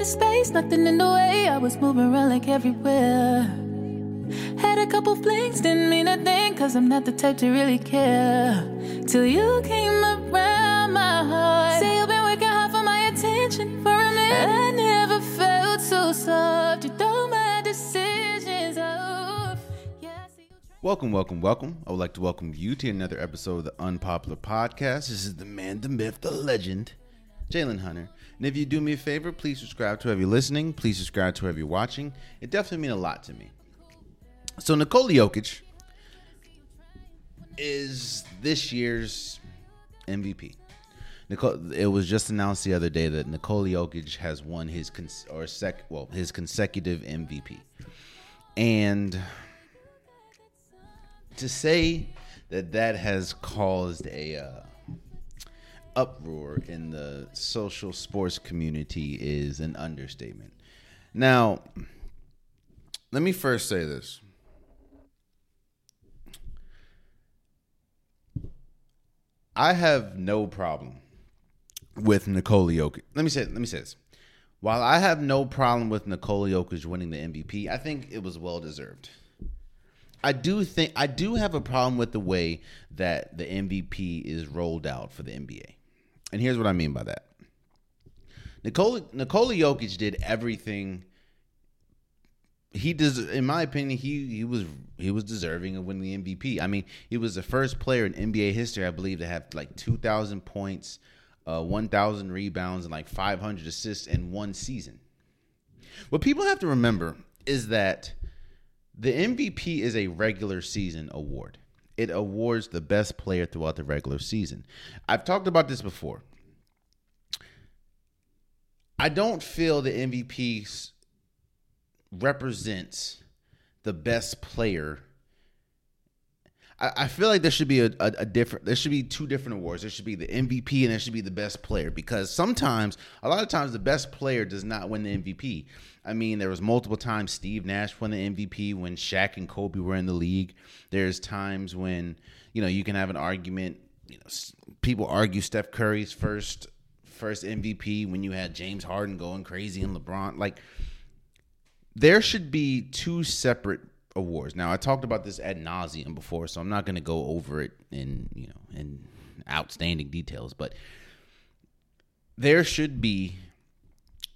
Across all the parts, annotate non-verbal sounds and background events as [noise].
out of space, nothing in the way. I was moving around like everywhere. Had a couple flings, didn't mean a thing, cause I'm not the type to really care. Till you came around my heart. Say you've been working hard for my attention for a minute. I never felt so soft. You throw my decisions off. Yeah, Welcome, welcome, welcome. I would like to welcome you to another episode of the Unpopular Podcast. This is the man, the myth, the legend, Jalen Hunter. And if you do me a favor, please subscribe to whoever you're listening. Please subscribe to whoever you're watching. It definitely means a lot to me. So Nikola Jokic is this year's MVP. Nicole, it was just announced the other day that Nikola Jokic has won his cons- or sec well his consecutive MVP, and to say that that has caused a uh, uproar in the social sports community is an understatement. Now, let me first say this. I have no problem with Nikola Jokic. Let me say let me say this. While I have no problem with Nikola Jokic winning the MVP, I think it was well deserved. I do think I do have a problem with the way that the MVP is rolled out for the NBA. And here's what I mean by that. Nikola Nikola Jokic did everything he does in my opinion he he was he was deserving of winning the MVP. I mean, he was the first player in NBA history I believe to have like 2000 points, uh 1000 rebounds and like 500 assists in one season. What people have to remember is that the MVP is a regular season award. It awards the best player throughout the regular season. I've talked about this before. I don't feel the MVP represents the best player. I, feel like there should be a, a, a different. There should be two different awards. There should be the MVP and there should be the best player because sometimes, a lot of times, the best player does not win the MVP. I mean, there was multiple times Steve Nash won the MVP when Shaq and Kobe were in the league. There's times when you know you can have an argument. You know, people argue Steph Curry's first first MVP when you had James Harden going crazy and LeBron. Like there should be two separate awards. Now I talked about this ad nauseum before, so I'm not going to go over it in you know in outstanding details, but there should be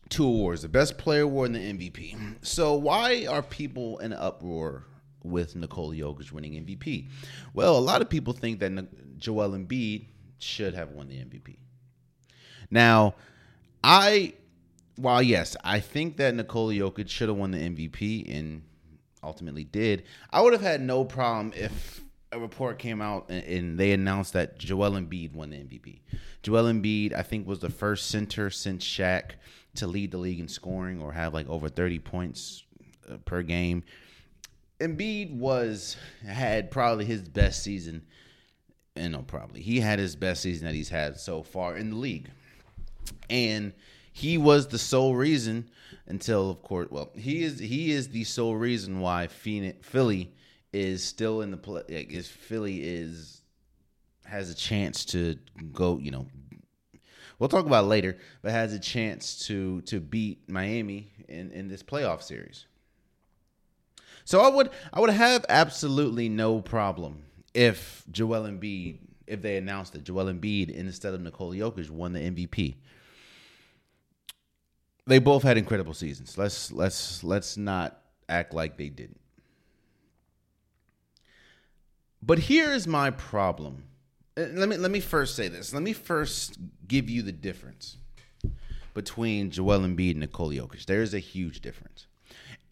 two awards: the best player award and the MVP. So why are people in uproar with Nicole Jokic winning MVP? Well, a lot of people think that Joel Embiid should have won the MVP. Now, I while yes, I think that Nikola Jokic should have won the MVP and ultimately did. I would have had no problem if a report came out and, and they announced that Joel Embiid won the MVP. Joel Embiid, I think, was the first center since Shaq to lead the league in scoring or have like over 30 points uh, per game. Embiid was had probably his best season. And no, probably he had his best season that he's had so far in the league and he was the sole reason until of course well he is he is the sole reason why Phoenix, Philly is still in the play like is Philly is has a chance to go you know we'll talk about later but has a chance to to beat Miami in in this playoff series. So I would I would have absolutely no problem if Joel Embiid if they announced that Joel Embiid instead of Nikola Jokic won the MVP they both had incredible seasons. Let's let's let's not act like they didn't. But here is my problem. Uh, Let me let me first say this. Let me first give you the difference between Joel Embiid and Nikola Jokic. There is a huge difference.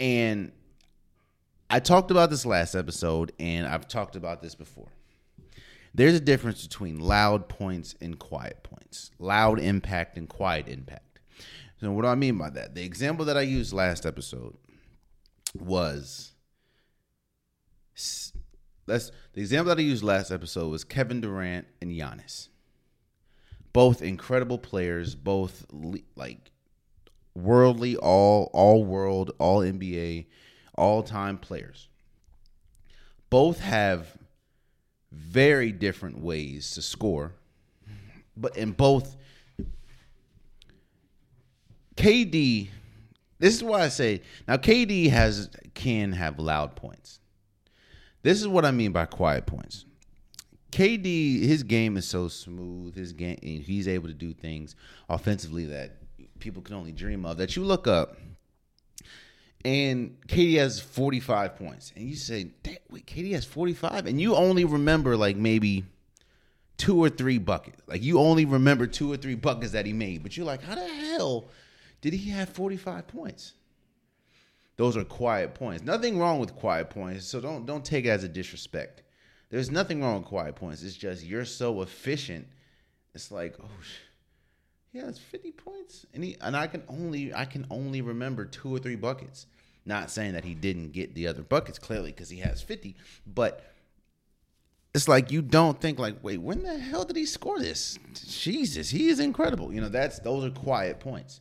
And I talked about this last episode and I've talked about this before. There's a difference between loud points and quiet points. Loud impact and quiet impact. So what do I mean by that? The example that I used last episode was let's the example that I used last episode was Kevin Durant and Giannis. Both incredible players, both like worldly, all all world, all NBA, all time players. Both have very different ways to score, but in both KD this is why I say now KD has can have loud points. This is what I mean by quiet points. KD, his game is so smooth. His game, he's able to do things offensively that people can only dream of. That you look up, and KD has 45 points, and you say, "Wait, KD has 45," and you only remember like maybe two or three buckets. Like you only remember two or three buckets that he made, but you're like, "How the hell did he have 45 points?" Those are quiet points. Nothing wrong with quiet points, so don't don't take it as a disrespect. There's nothing wrong with quiet points. It's just you're so efficient. It's like, oh, yeah, it's 50 points, and he and I can only I can only remember two or three buckets. Not saying that he didn't get the other buckets clearly because he has 50, but it's like you don't think like, wait, when the hell did he score this? Jesus, he is incredible. You know, that's those are quiet points,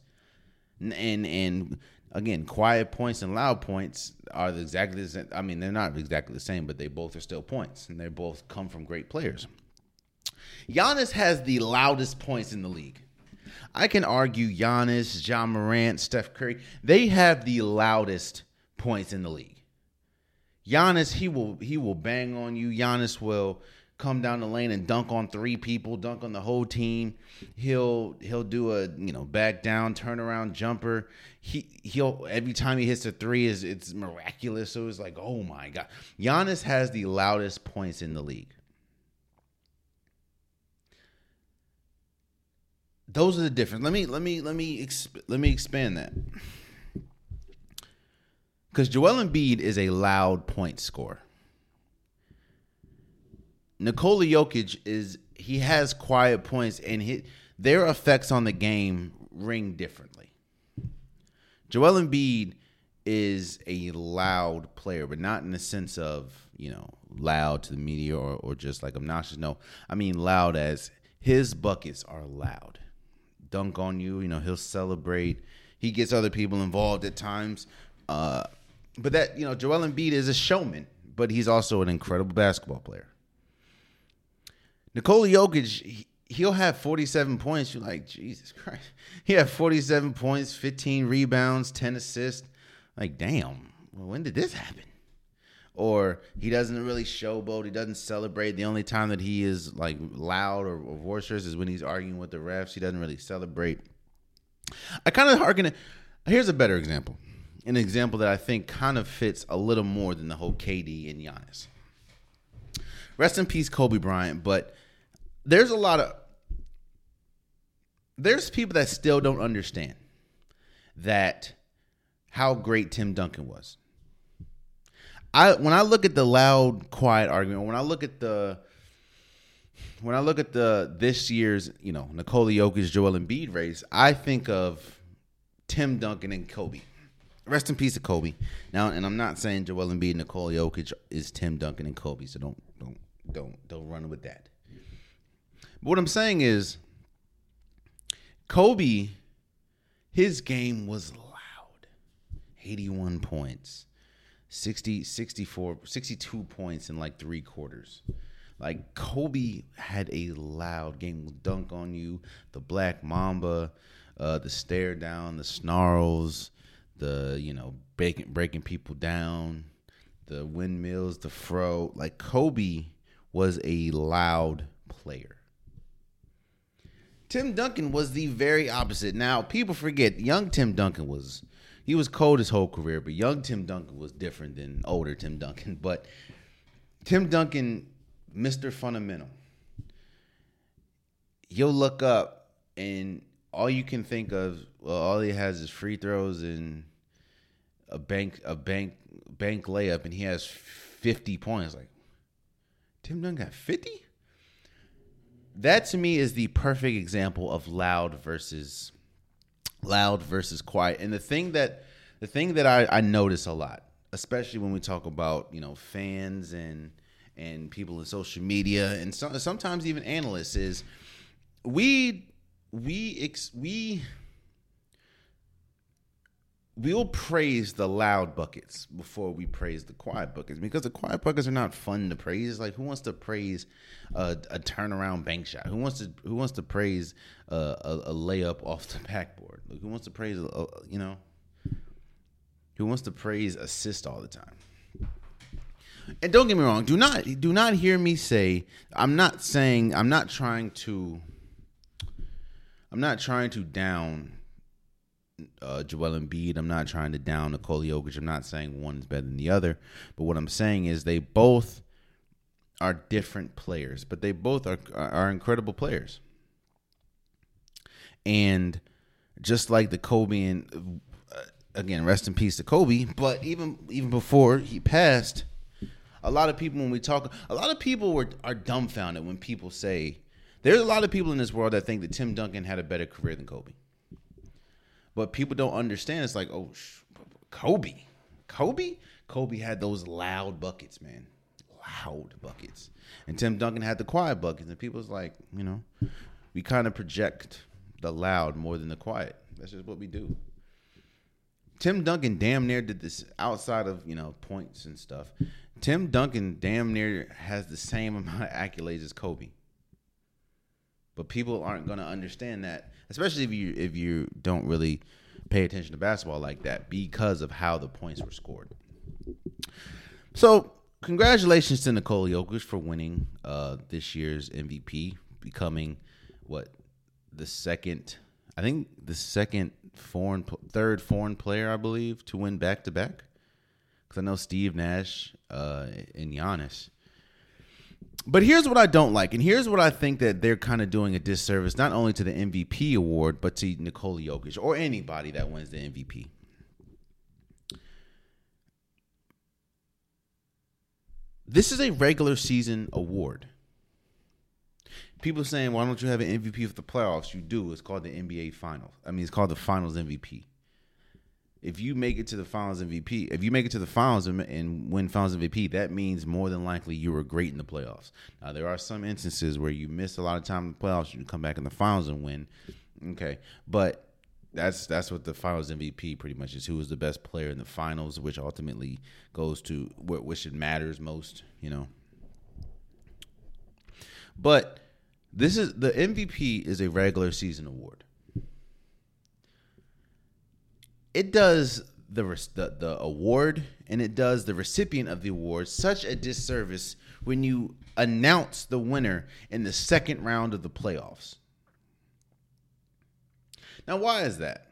and and, again, quiet points and loud points are exactly the same. I mean, they're not exactly the same, but they both are still points, and they both come from great players. Giannis has the loudest points in the league. I can argue Giannis, Ja Morant, Steph Curry, they have the loudest points in the league. Giannis, he will he will bang on you. Giannis will come down the lane and dunk on three people, dunk on the whole team. He'll he'll do a you know back down turnaround jumper. He he'll every time he hits a three is it's miraculous. So it's like oh my god, Giannis has the loudest points in the league. Those are the difference. Let me let me let me exp- let me expand that. Because Joel Embiid is a loud point scorer. Nikola Jokic is he has quiet points and he, their effects on the game ring differently. Joel Embiid is a loud player, but not in the sense of, you know, loud to the media or, or just like obnoxious. No, I mean loud as his buckets are loud. Dunk on you, you know, he'll celebrate. He gets other people involved at times. Uh, but that, you know, Joel Embiid is a showman, but he's also an incredible basketball player. Nikola Jokic, he'll have 47 points. You're like, Jesus Christ. [laughs] He had 47 points, 15 rebounds, 10 assists. Like, damn, when did this happen? Or he doesn't really showboat. He doesn't celebrate. The only time that he is like loud or, or boisterous is when he's arguing with the refs. He doesn't really celebrate. I kind of harken it. Here's a better example. An example that I think kind of fits a little more than the whole KD and Giannis. Rest in peace, Kobe Bryant. But there's a lot of there's people that still don't understand that how great Tim Duncan was. I when I look at the loud, quiet argument, when I look at the when I look at the this year's, you know, Nikola Jokic, Joel Embiid race, I think of Tim Duncan and Kobe. Rest in peace to Kobe. Now, and I'm not saying Joel Embiid, Nikola Jokic is Tim Duncan and Kobe, so don't don't don't don't run with that. What I'm saying is, Kobe, his game was loud. 81 points, 60, 64, 62 points in like three quarters. Like Kobe had a loud game. Dunk on you, the Black Mamba, uh, the stare down, the snarls, the you know breaking breaking people down, the windmills, the fro. Like Kobe was a loud player. Tim Duncan was the very opposite. Now, people forget young Tim Duncan was he was cold his whole career, but young Tim Duncan was different than older Tim Duncan. [laughs] But Tim Duncan, Mr. Fundamental. You'll look up and all you can think of, well, all he has is free throws and a bank a bank bank layup and he has 50 points like Tim Duncan got 50? That to me is the perfect example of loud versus loud versus quiet. And the thing that the thing that I, I notice a lot, especially when we talk about you know fans and and people in social media and so, sometimes even analysts, is we we ex, we we'll praise the loud buckets before we praise the quiet buckets because the quiet buckets are not fun to praise. Like who wants to praise a, a turnaround bank shot? Who wants to who wants to praise a, a, a layup off the backboard? Like who wants to praise you know? who wants to praise assist all the time. And don't get me wrong, do not do not hear me say I'm not saying I'm not trying to I'm not trying to down uh, Joel Embiid. I'm not trying to down Nikola Jokic. I'm not saying one is better than the other. But what I'm saying is they both are different players, but they both are are incredible players. And just like the Kobe and uh, again, rest in peace to Kobe. But even even before he passed, a lot of people when we talk, a lot of people were are dumbfounded when people say there's a lot of people in this world that think that Tim Duncan had a better career than Kobe. But people don't understand. It's like, oh, Kobe, Kobe, Kobe had those loud buckets, man, loud buckets, and Tim Duncan had the quiet buckets. And people's like, you know, we kind of project the loud more than the quiet. That's just what we do. Tim Duncan damn near did this outside of you know points and stuff. Tim Duncan damn near has the same [laughs] amount of accolades as Kobe. But people aren't going to understand that, especially if you if you don't really pay attention to basketball like that because of how the points were scored. So, congratulations to Nicole Jokic for winning uh, this year's MVP, becoming what the second, I think the second foreign, third foreign player, I believe, to win back to back. Because I know Steve Nash uh, and Giannis but here's what I don't like, and here's what I think that they're kind of doing a disservice not only to the MVP award, but to Nikola Jokic or anybody that wins the MVP. This is a regular season award. People saying, "Why don't you have an MVP for the playoffs?" You do. It's called the NBA Finals. I mean, it's called the Finals MVP if you make it to the finals MVP, if you make it to the finals and, win finals MVP, that means more than likely you were great in the playoffs. Now there are some instances where you miss a lot of time in the playoffs, you come back in the finals and win. Okay, but that's that's what the finals MVP pretty much is. Who is the best player in the finals, which ultimately goes to which it matters most, you know. But this is the MVP is a regular season award it does the, the the award and it does the recipient of the award such a disservice when you announce the winner in the second round of the playoffs. Now, why is that?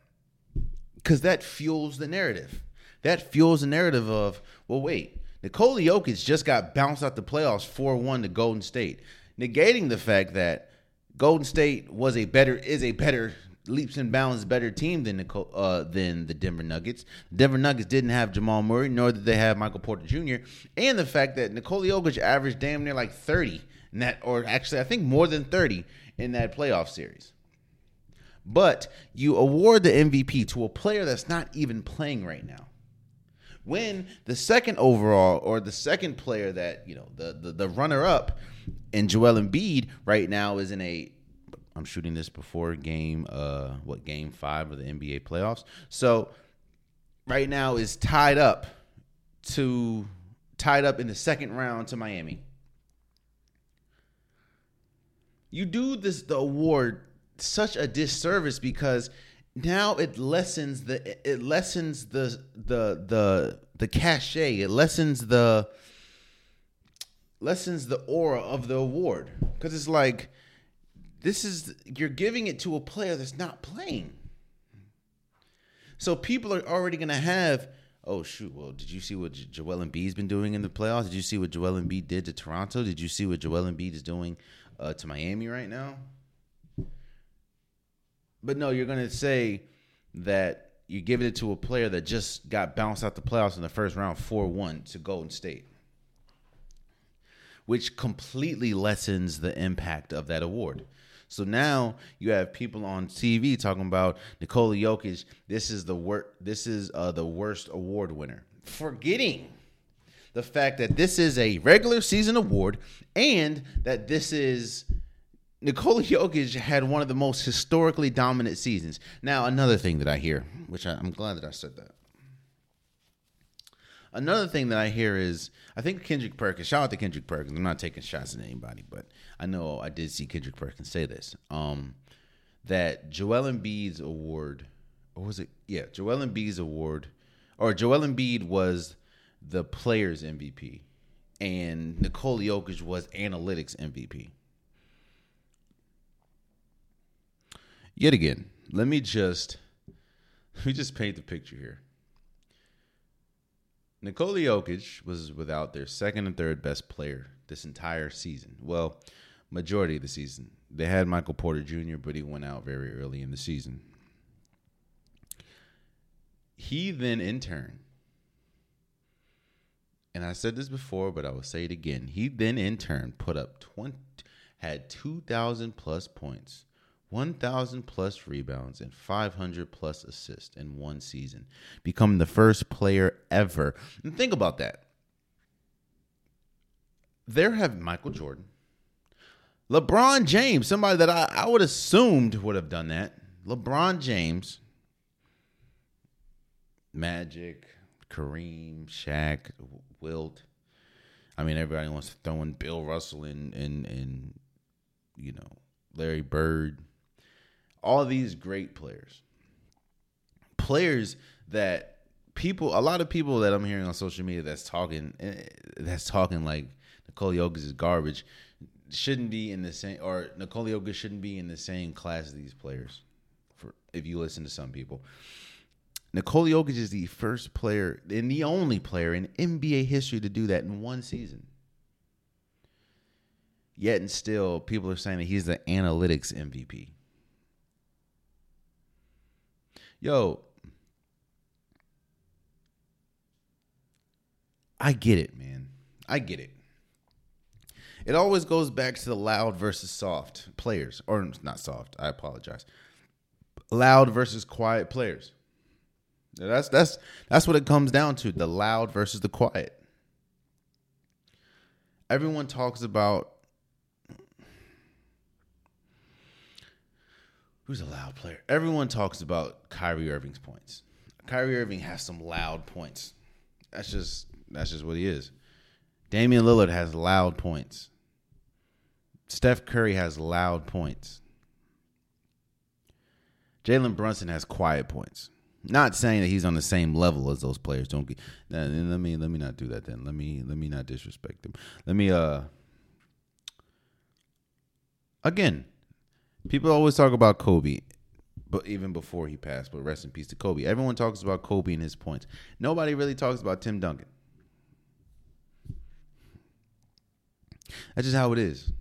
Because that fuels the narrative. That fuels the narrative of, well, wait, Nikola Jokic just got bounced out the playoffs 4 1 to Golden State, negating the fact that Golden State was a better is a better leaps and bounds better team than the uh, than the Denver Nuggets. Denver Nuggets didn't have Jamal Murray, nor did they have Michael Porter Jr. And the fact that Nikola Jokic averaged damn near like thirty in that, or actually I think more than thirty in that playoff series. But you award the MVP to a player that's not even playing right now. When the second overall or the second player that you know the the, the runner up in Joel Embiid right now is in a I'm shooting this before game uh what game 5 of the NBA playoffs. So right now is tied up to tied up in the second round to Miami. You do this the award such a disservice because now it lessens the it lessens the the the the cachet. It lessens the lessens the aura of the award because it's like this is you're giving it to a player that's not playing. So people are already going to have, oh shoot, well, did you see what Joel Embiid's been doing in the playoffs? Did you see what Joel Embiid did to Toronto? Did you see what Joel Embiid is doing uh, to Miami right now? But no, you're going to say that you're giving it to a player that just got bounced out the playoffs in the first round 4-1 to Golden State. Which completely lessens the impact of that award. So now you have people on TV talking about Nikola Jokic. This is the wor- This is uh, the worst award winner, forgetting the fact that this is a regular season award and that this is Nikola Jokic had one of the most historically dominant seasons. Now, another thing that I hear, which I, I'm glad that I said that. Another thing that I hear is I think Kendrick Perkins. Shout out to Kendrick Perkins. I'm not taking shots at anybody, but I know I did see Kendrick Perkins say this. Um, that Joel Embiid's award, or was it? Yeah, Joel Embiid's award or Joel Embiid was the players MVP, and Nikola Jokic was analytics MVP. Yet again, let me just let me just paint the picture here. Nikola Jokic was without their second and third best player this entire season. Well, majority of the season. They had Michael Porter Jr., but he went out very early in the season. He then, in turn, and I said this before, but I will say it again. He then, in turn, put up 20, had 2,000 plus points, 1,000 plus rebounds, and 500 plus assists in one season, becoming the first player ever. And think about that. There have Michael Jordan, LeBron James, somebody that I, I would assumed would have done that. LeBron James, Magic, Kareem, Shaq, Wilt. I mean, everybody wants to throw in Bill Russell and and and you know Larry Bird. All these great players, players that people, a lot of people that I'm hearing on social media that's talking, eh, that's talking like Nicole Jokic is garbage shouldn't be in the same or Nikola Jokic shouldn't be in the same class as these players. For if you listen to some people, Nikola Jokic is the first player and the only player in NBA history to do that in one season. Yet and still, people are saying that he's the analytics MVP. Yo, I get it, man. I get it. It always goes back to the loud versus soft players, or not soft. I apologize. Loud versus quiet players. That's that's that's what it comes down to: the loud versus the quiet. Everyone talks about who's a loud player. Everyone talks about Kyrie Irving's points. Kyrie Irving has some loud points. That's just that's just what he is. Damian Lillard has loud points. Steph Curry has loud points. Jalen Brunson has quiet points. Not saying that he's on the same level as those players. Don't get. Let me let me not do that. Then let me let me not disrespect them. Let me uh. Again, people always talk about Kobe, but even before he passed. But rest in peace to Kobe. Everyone talks about Kobe and his points. Nobody really talks about Tim Duncan. That's just how it is.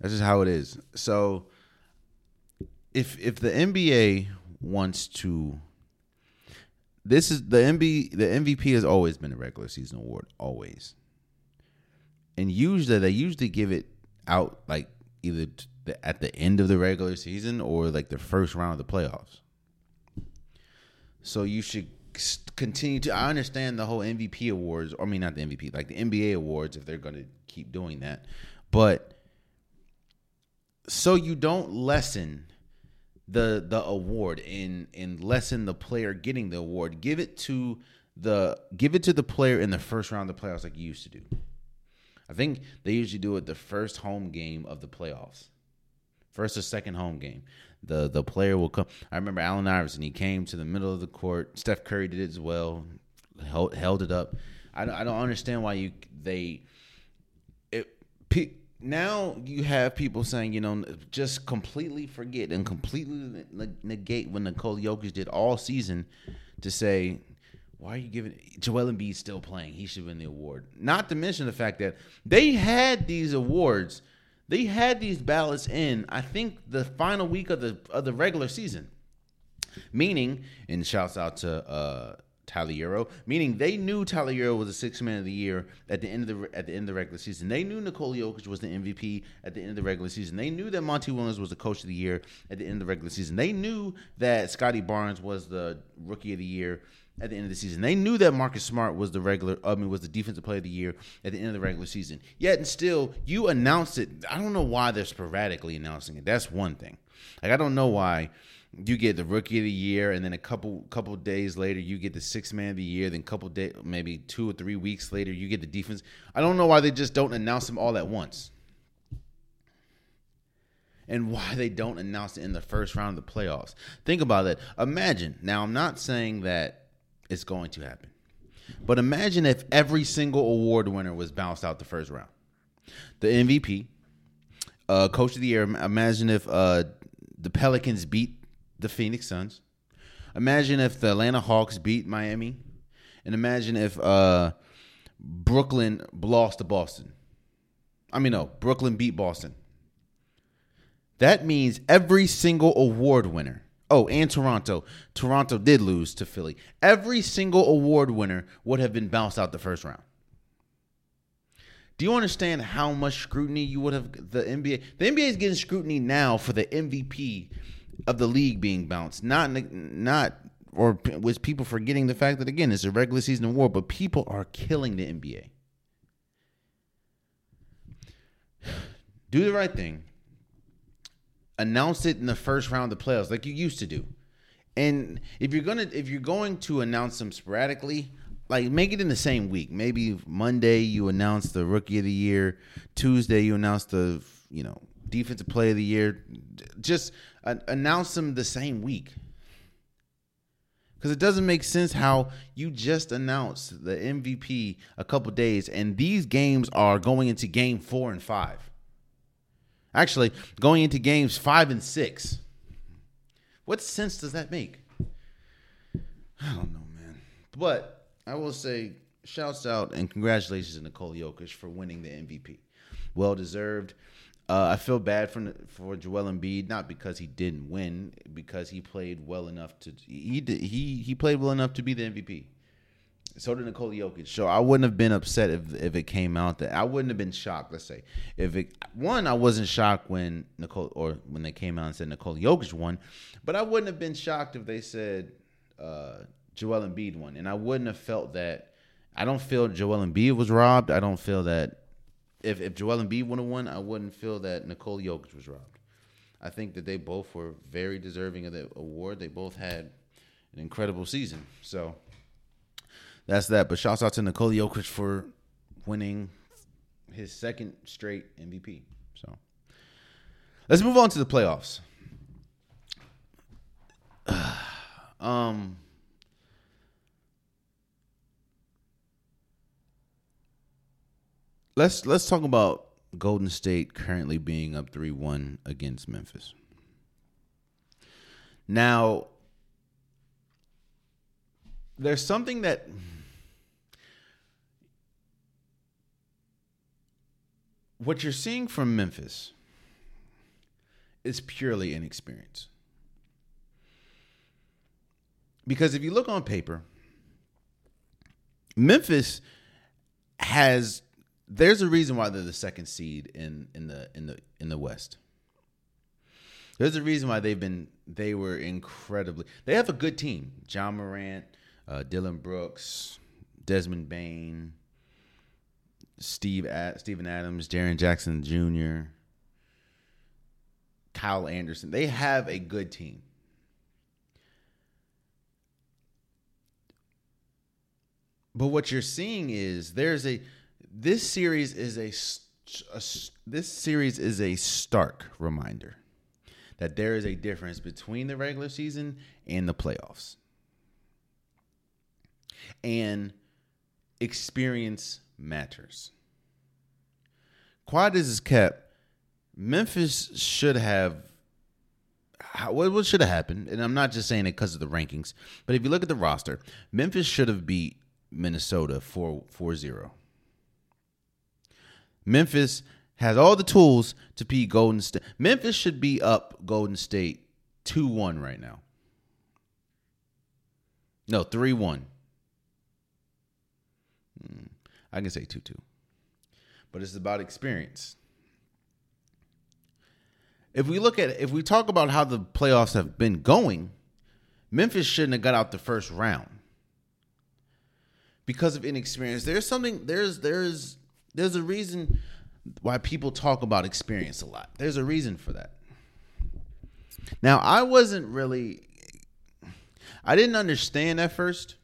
That's just how it is. So if if the NBA wants to this is the MB the MVP has always been a regular season award, always. And usually they usually give it out like either at the end of the regular season or like the first round of the playoffs. So you should continue to I understand the whole MVP awards, or I mean not the MVP, like the NBA awards if they're going to keep doing that. But so you don't lessen the the award and and lessen the player getting the award. Give it to the give it to the player in the first round of the playoffs like you used to do. I think they usually do it the first home game of the playoffs. First or second home game. The the player will come. I remember Allen Iverson, he came to the middle of the court. Steph Curry did it as well. Held, held it up. I don't, I don't understand why you they it now you have people saying, you know, just completely forget and completely negate what Nicole Jokic did all season to say, why are you giving Joel Embiid still playing? He should win the award. Not to mention the fact that they had these awards, they had these ballots in. I think the final week of the of the regular season, meaning, and shouts out to uh, Tyler Herro, meaning they knew Tyler Herro was a six man of the year at the end of the at the end of the regular season. They knew Nikola Jokic was the MVP at the end of the regular season. They knew that Monty Williams was the coach of the year at the end of the regular season. They knew that Scottie Barnes was the rookie of the year at the end of the season. They knew that Marcus Smart was the regular, I mean, was the defensive player of the year at the end of the regular season. Yet and still, you announced it. I don't know why they're sporadically announcing it. That's one thing. Like I don't know why you get the rookie of the year, and then a couple couple days later you get the six man of the year. Then couple day, maybe two or three weeks later, you get the defense. I don't know why they just don't announce them all at once. and why they don't announce it in the first round of the playoffs. Think about that. Imagine. Now, I'm not saying that it's going to happen. But imagine if every single award winner was bounced out the first round. The MVP, uh, Coach of the Year. Imagine if uh, the Pelicans beat the Phoenix Suns. Imagine if the Atlanta Hawks beat Miami, and imagine if uh, Brooklyn lost to Boston. I mean, no, Brooklyn beat Boston. That means every single award winner. Oh, and Toronto. Toronto did lose to Philly. Every single award winner would have been bounced out the first round. Do you understand how much scrutiny you would have the NBA? The NBA is getting scrutiny now for the MVP of the league being bounced, not not or was people forgetting the fact that again it's a regular season award, but people are killing the NBA. [sighs] Do the right thing. Announce it in the first round of the playoffs, like you used to do. And if you're gonna if you're going to announce them sporadically, like make it in the same week. Maybe Monday you announce the rookie of the year, Tuesday you announce the you know defensive play of the year. Just announce them the same week. Because it doesn't make sense how you just announced the MVP a couple days, and these games are going into game four and five. Actually, going into games five and six. What sense does that make? I don't know, man. But I will say, shouts out and congratulations to Nicole Jokic for winning the MVP. Well deserved. Uh, I feel bad for for Joel Embiid, not because he didn't win, because he played well enough to he did, he he played well enough to be the MVP. So did Nikola Jokic. So I wouldn't have been upset if if it came out that I wouldn't have been shocked. Let's say if it one, I wasn't shocked when Nicole or when they came out and said Nikola Jokic won, but I wouldn't have been shocked if they said uh, Joel Embiid won, and I wouldn't have felt that. I don't feel Joel Embiid was robbed. I don't feel that if if Joel Embiid would have won, I wouldn't feel that Nikola Jokic was robbed. I think that they both were very deserving of the award. They both had an incredible season. So that's that. But shouts out to Nikola Jokic for winning his second straight MVP. So let's move on to the playoffs. [sighs] um let's let's talk about Golden State currently being up 3-1 against Memphis. Now there's something that what you're seeing from Memphis is purely inexperience. Because if you look on paper, Memphis has there's a reason why they're the second seed in in the in the in the West. There's a reason why they've been they were incredibly they have a good team. Ja Morant, uh, Dillon Brooks, Desmond Bane, Steve Ad, Steven Adams, Jaren Jackson Jr., Kyle Anderson. They have a good team. But what you're seeing is there's a this series is a, a this series is a stark reminder that there is a difference between the regular season and the playoffs. And experience matters. Quiet as is kept, Memphis should have what should have happened, and I'm not just saying it because of the rankings, but if you look at the roster, Memphis should have beat Minnesota 4 0. Memphis has all the tools to beat Golden State. Memphis should be up Golden State 2 1 right now. No, 3 1. Hmm, I can say 2 2. But it's about experience. If we look at if we talk about how the playoffs have been going, Memphis shouldn't have got out the first round because of inexperience. There's something there's there's there's a reason why people talk about experience a lot. There's a reason for that. Now, I wasn't really I didn't understand at first.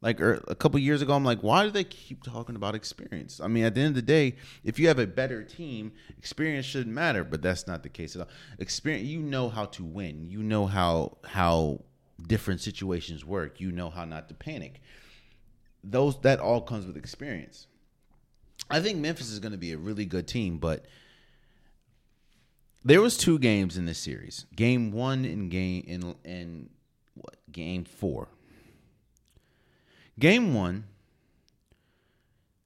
like er, a couple years ago, I'm like, why do they keep talking about experience? I mean, at the end of the day, if you have a better team, experience shouldn't matter. But that's not the case at all. Experience, you know how to win. You know how how different situations work. You know how not to panic. Those that all comes with experience. I think Memphis is going to be a really good team, but there was two games in this series. Game one and game in in what game four Game one,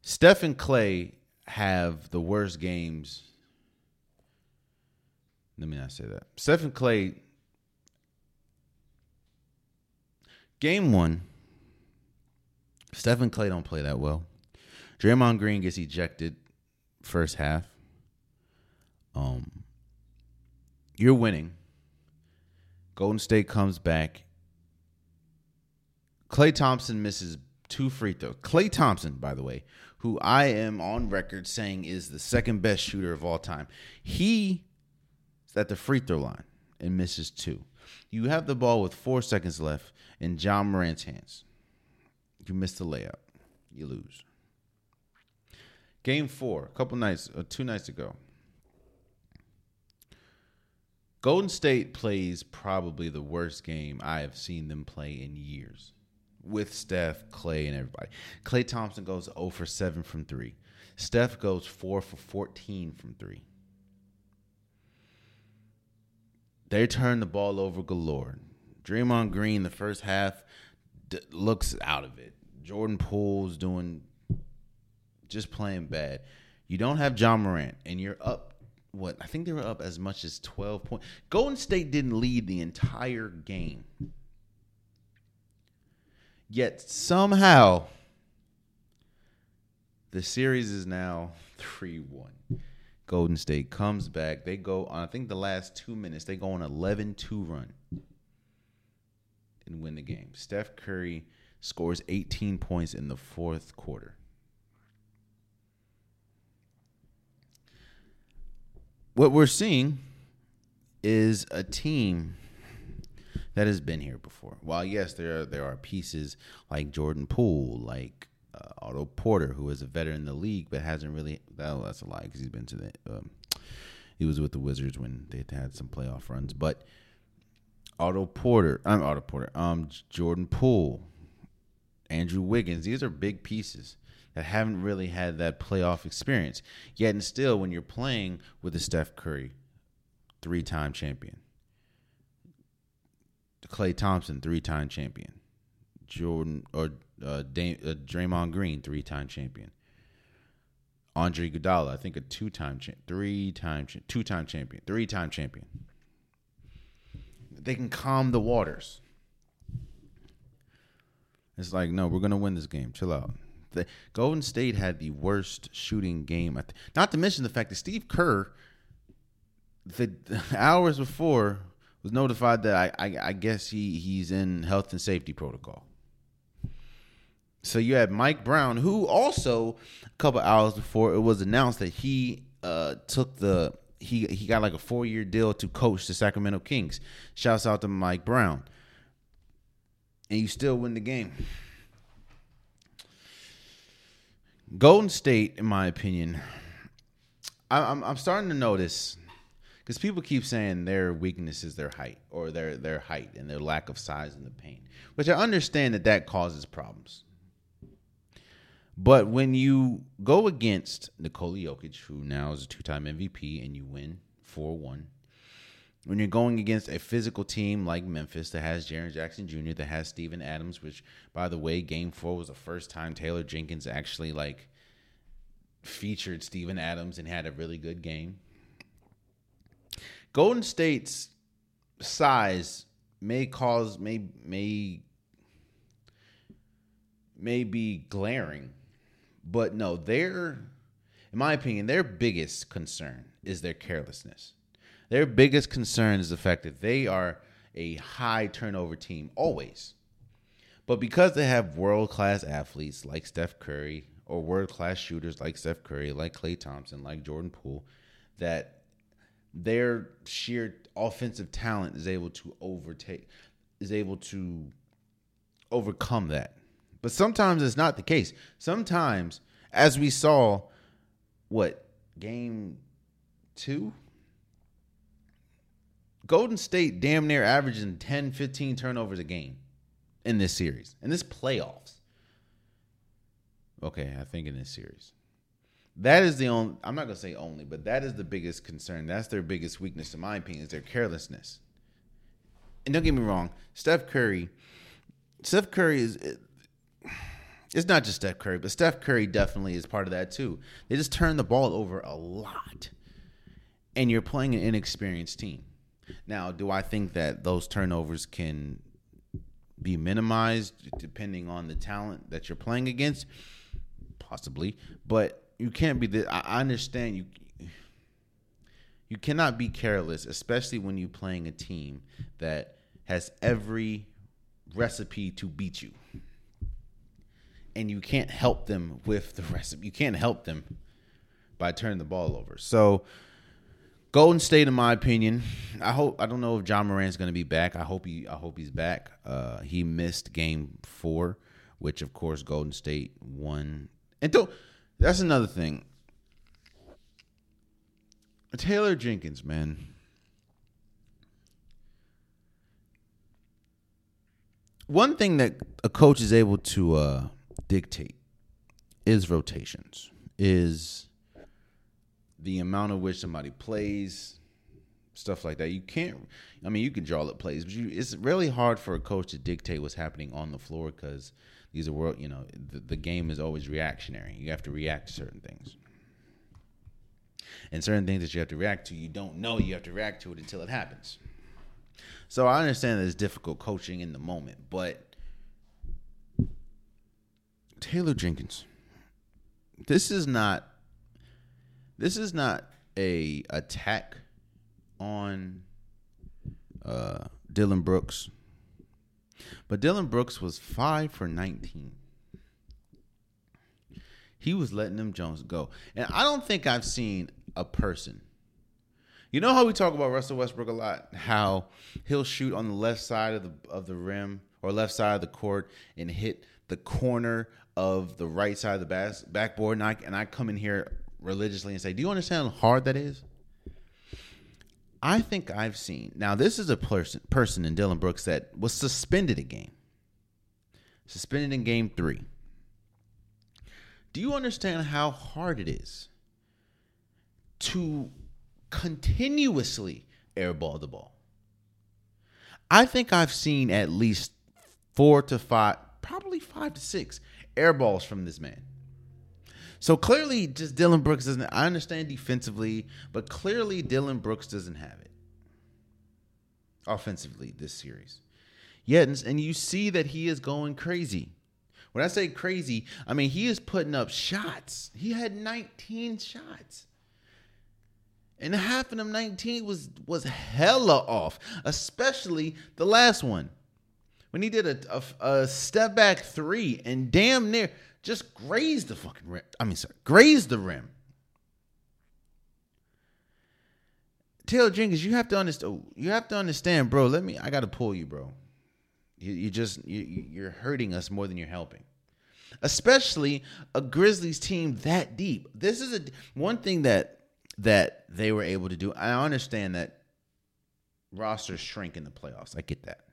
Steph and Klay have the worst games. Let me not say that. Steph and Klay. Game one, Steph and Klay don't play that well. Draymond Green gets ejected first half. Um, you're winning. Golden State comes back Klay Thompson misses two free throws. Klay Thompson, by the way, who I am on record saying is the second best shooter of all time, he is at the free throw line and misses two. You have the ball with four seconds left in Ja Morant's hands. You miss the layup. You lose. Game four, a couple nights, uh, two nights ago. Golden State plays probably the worst game I have seen them play in years with Steph, Klay, and everybody. Klay Thompson goes 0 for 7 from 3. Steph goes 4 for 14 from 3. They turn the ball over galore. Draymond Green, the first half, d- looks out of it. Jordan Poole's doing just playing bad. You don't have Ja Morant, and you're up. What I think they were up as much as 12 points. Golden State didn't lead the entire game. Yet somehow the series is now 3 1. Golden State comes back. They go on, I think the last two minutes, they go on 11 2 run and win the game. Steph Curry scores 18 points in the fourth quarter. What we're seeing is a team that has been here before. While yes, there are there are pieces like Jordan Poole, like uh, Otto Porter, who is a veteran in the league but hasn't really. Oh, that's a lie because he's been to the. Um, he was with the Wizards when they had some playoff runs, but Otto Porter, I'm Otto Porter, um, Jordan Poole, Andrew Wiggins. These are big pieces that haven't really had that playoff experience. Yet and still, when you're playing with a Steph Curry, three-time champion, Klay Thompson, three-time champion. Jordan or uh, Dame, uh, Draymond Green, three-time champion. Andre Iguodala, I think a two-time, cha- three-time, cha- two-time champion, three-time champion. They can calm the waters. It's like, no, we're gonna win this game. Chill out. The Golden State had the worst shooting game. Not to mention the fact that Steve Kerr, the, the [laughs] hours before, was notified that I, I, I guess he, he's in health and safety protocol. So you had Mike Brown, who also a couple hours before it was announced that he uh, took the he he got like a four year deal to coach the Sacramento Kings. Shouts out to Mike Brown, and you still win the game. Golden State, in my opinion, I, I'm I'm starting to notice because people keep saying their weakness is their height or their their height and their lack of size in the paint, which I understand that that causes problems. But when you go against Nikola Jokic, who now is a two-time MVP, and you win four-one, when you're going against a physical team like Memphis that has Jaren Jackson Jr., that has Steven Adams, which by the way, Game Four was the first time Taylor Jenkins actually like featured Steven Adams and had a really good game. Golden State's size may cause may may may be glaring, but no, their in my opinion, their biggest concern is their carelessness. Their biggest concern is the fact that they are a high turnover team always. But because they have world class athletes like Steph Curry or world class shooters like Steph Curry, like Klay Thompson, like Jordan Poole, that their sheer offensive talent is able to overtake is able to overcome that But sometimes it's not the case. Sometimes, as we saw, what, game two? Golden State damn near averaging 10, 15 turnovers a game in this series, in this playoffs. Okay, I think in this series. That is the only, I'm not going to say only, but that is the biggest concern. That's their biggest weakness, in my opinion, is their carelessness. And don't get me wrong, Steph Curry, Steph Curry is, it's not just Steph Curry, but Steph Curry definitely is part of that too. They just turn the ball over a lot. And you're playing an inexperienced team. Now, do I think that those turnovers can be minimized depending on the talent that you're playing against? Possibly, but you can't be the. I understand you. You cannot be careless, especially when you're playing a team that has every recipe to beat you, and you can't help them with the recipe. You can't help them by turning the ball over. So Golden State, in my opinion, I hope I don't know if Ja Morant's going to be back. I hope he I hope he's back. Uh, he missed Game Four, which of course Golden State won. And don't, that's another thing. Taylor Jenkins, man. One thing that a coach is able to uh, dictate is rotations. Is the amount of which somebody plays, stuff like that. You can't. I mean, you can draw up plays, but you, it's really hard for a coach to dictate what's happening on the floor because these are world. You know, the, the game is always reactionary. You have to react to certain things, and certain things that you have to react to, you don't know you have to react to it until it happens. So I understand that it's difficult coaching in the moment, but Taylor Jenkins, this is not this is not a attack on uh, Dillon Brooks, but Dillon Brooks was five for nineteen. He was letting them Jones go, and I don't think I've seen a person. You know how we talk about Russell Westbrook a lot? How he'll shoot on the left side of the of the rim or left side of the court and hit the corner of the right side of the bas- backboard, and I, and I come in here religiously and say, "Do you understand how hard that is?" I think I've seen. Now, this is a person person in Dillon Brooks that was suspended a game. Suspended in game 3. Do you understand how hard it is to continuously airball the ball? I think I've seen at least 4 to 5, probably 5 to 6 airballs from this man. So clearly, just Dillon Brooks doesn't. I understand defensively, but clearly Dillon Brooks doesn't have it offensively this series. Yet, and you see that he is going crazy. When I say crazy, I mean he is putting up shots. He had 19 shots. And half of them 19 was was hella off, especially the last one. When he did a, a, a step back three and damn near just graze the fucking rim. I mean, sorry, graze the rim. Taylor Jenkins, you have to understand. Oh, you have to understand, bro. Let me. I got to pull you, bro. You, you just you, you're hurting us more than you're helping. Especially a Grizzlies team that deep. This is a one thing that that they were able to do. I understand that rosters shrink in the playoffs. I get that.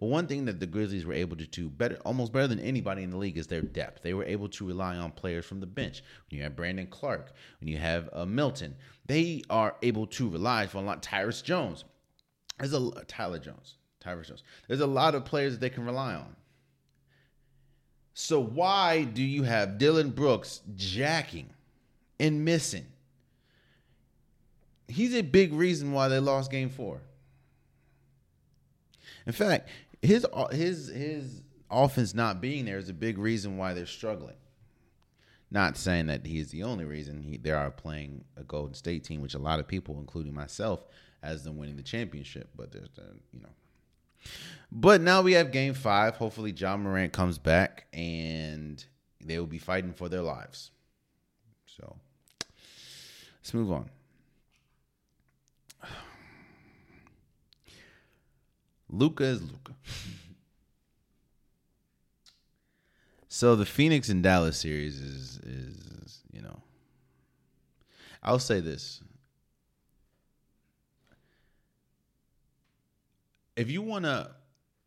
But one thing that the Grizzlies were able to do better, almost better than anybody in the league, is their depth. They were able to rely on players from the bench. When you have Brandon Clarke, when you have uh, Milton, they are able to rely on a lot. Tyus Jones, there's a Tyler Jones, Tyus Jones. There's a lot of players that they can rely on. So why do you have Dillon Brooks jacking and missing? He's a big reason why they lost game four. In fact, his his his offense not being there is a big reason why they're struggling. Not saying that he's the only reason he, they are playing a Golden State team, which a lot of people, including myself, has them winning the championship. But there's the you know. But now we have Game Five. Hopefully, John Morant comes back and they will be fighting for their lives. So let's move on. Luka is Luka. So the Phoenix and Dallas series is is you know. I'll say this. If you want to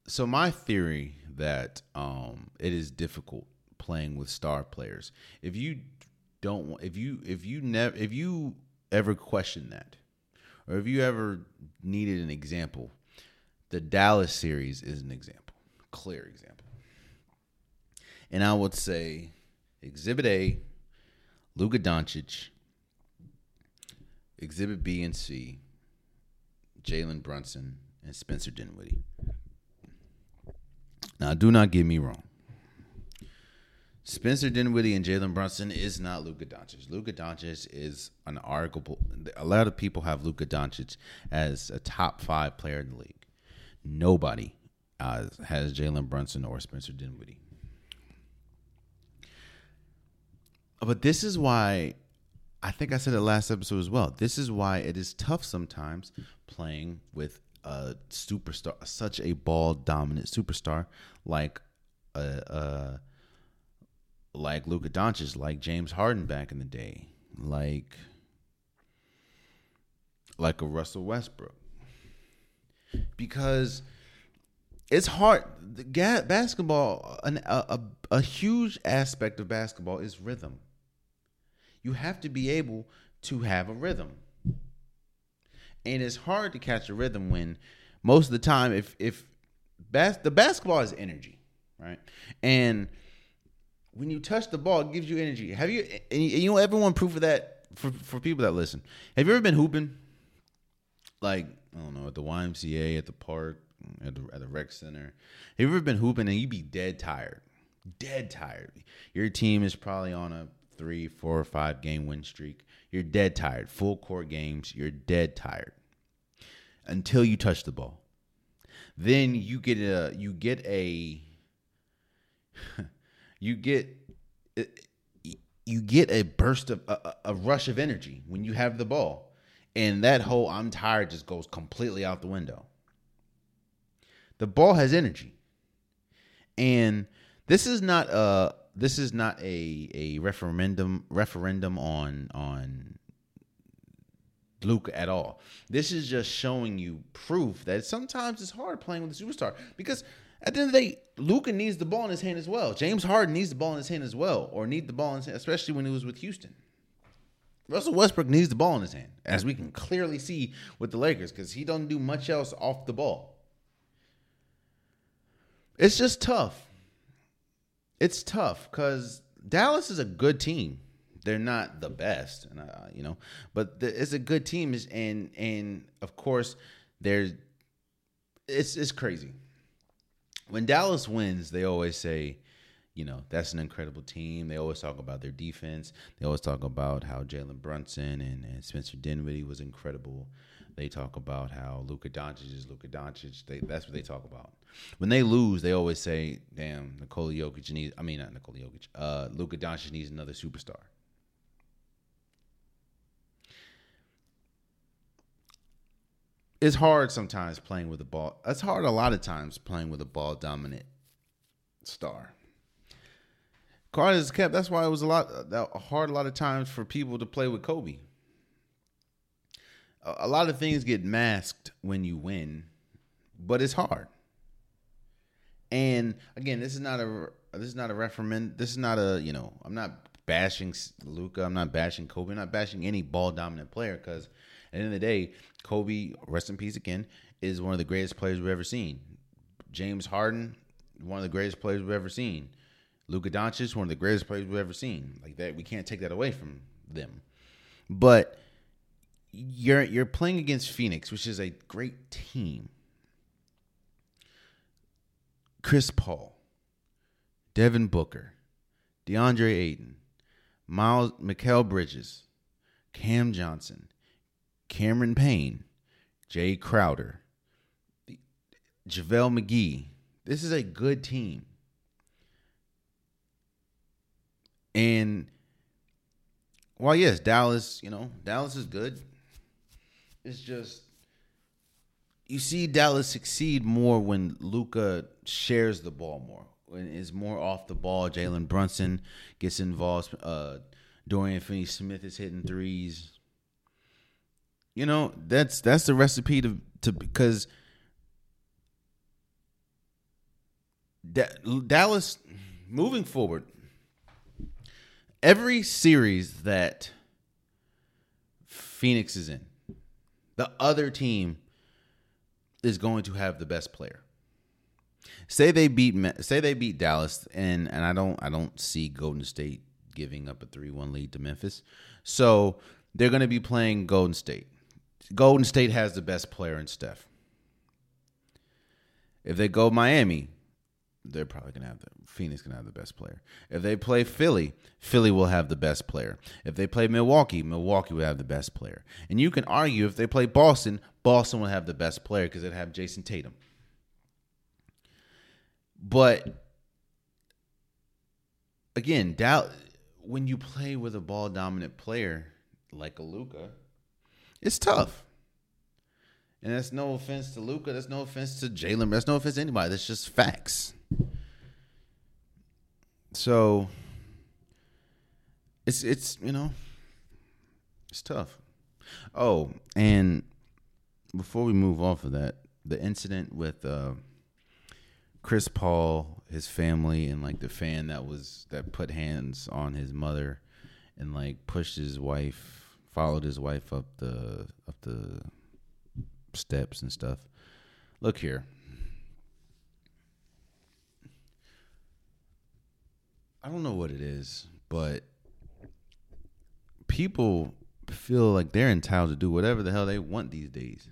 so my theory that um it is difficult playing with star players. If you don't if you if you never if you ever question that or if you ever needed an example, the Dallas series is an example, clear example. And I would say Exhibit A, Luka Doncic, Exhibit B and C, Jalen Brunson, and Spencer Dinwiddie. Now, do not get me wrong. Spencer Dinwiddie and Jalen Brunson is not Luka Doncic. Luka Doncic is an arguable. A lot of people have Luka Doncic as a top five player in the league. Nobody uh, has Jalen Brunson or Spencer Dinwiddie. Uh, but this is why I think I said it last episode as well. This is why it is tough sometimes playing with a superstar, such a ball dominant superstar like a. a like Luka Doncic, like James Harden back in the day, like like a Russell Westbrook, because it's hard. Basketball, an, a, a a huge aspect of basketball is rhythm. You have to be able to have a rhythm, and it's hard to catch a rhythm when most of the time, if if bas- the basketball is energy, right, and when you touch the ball, it gives you energy. Have you and you know everyone proof of that for for people that listen. Have you ever been hooping? Like I don't know at the YMCA, at the park, at the, at the rec center. Have you ever been hooping and you be dead tired, dead tired? Your team is probably on a three, four, or five game win streak. You're dead tired. Full court games. You're dead tired until you touch the ball. Then you get a you get a [laughs] you get uh, you get a burst of a, a, rush of energy when you have the ball and that whole i'm tired just goes completely out the window the ball has energy and this is not a this is not a a referendum referendum on on Luke at all. This is just showing you proof that sometimes it's hard playing with a superstar because at the end of the day, Luka needs the ball in his hand as well. James Harden needs the ball in his hand as well, or need the ball in his hand, especially when he was with Houston. Russell Westbrook needs the ball in his hand, as we can clearly see with the Lakers, because he don't do much else off the ball. It's just tough. It's tough because Dallas is a good team. They're not the best, and you know, but the, it's a good team. And and of course, there's it's it's crazy when Dallas wins, they always say, you know, that's an incredible team. They always talk about their defense. They always talk about how Jalen Brunson and, and Spencer Dinwiddie was incredible. They talk about how Luka Doncic is Luka Doncic. They, that's what they talk about. When they lose, they always say, "Damn, Nikola Jokic needs." I mean, not Nikola Jokic. Uh, Luka Doncic needs another superstar. it's hard sometimes playing with the ball. It's hard a lot of times playing with a ball dominant star. Carter's kept. That's why it was a lot uh, a hard a lot of times for people to play with Kobe. A, a lot of things get masked when you win, but it's hard. And again, this is not a this is not a referendum. This is not a you know. I'm not bashing Luka. I'm not bashing Kobe. I'm not bashing any ball dominant player because at the end of the day, Kobe, rest in peace again, is one of the greatest players we've ever seen. James Harden, one of the greatest players we've ever seen. Luka Doncic, one of the greatest players we've ever seen. Like that, we can't take that away from them. But you're you're playing against Phoenix, which is a great team. Chris Paul, Devin Booker, DeAndre Ayton, Miles Mikal Bridges, Cam Johnson, Cameron Payne, Jae Crowder, JaVale McGee. This is a good team. And while yes, Dallas, you know, Dallas is good. It's just you see Dallas succeed more when Luka shares the ball more. is more off the ball. Jalen Brunson gets involved. Uh, Dorian Finney-Smith is hitting threes. You know that's that's the recipe to to because Dallas moving forward. Every series that Phoenix is in, the other team is going to have the best player. Say they beat say they beat Dallas and and I don't I don't see Golden State giving up a 3-1 lead to Memphis. So they're going to be playing Golden State. Golden State has the best player in Steph. If they go Miami, they're probably gonna have the Phoenix gonna have the best player. If they play Philly, Philly will have the best player. If they play Milwaukee, Milwaukee will have the best player. And you can argue if they play Boston, Boston will have the best player because they'd have Jayson Tatum. But again, doubt when you play with a ball dominant player like a Luka, it's tough. And that's no offense to Luka. That's no offense to Jalen. That's no offense to anybody. That's just facts. So it's it's you know it's tough. Oh, and before we move off of that, the incident with uh, Chris Paul, his family, and like the fan that was that put hands on his mother and like pushed his wife, followed his wife up the up the steps and stuff. Look here. I don't know what it is, but people feel like they're entitled to do whatever the hell they want these days.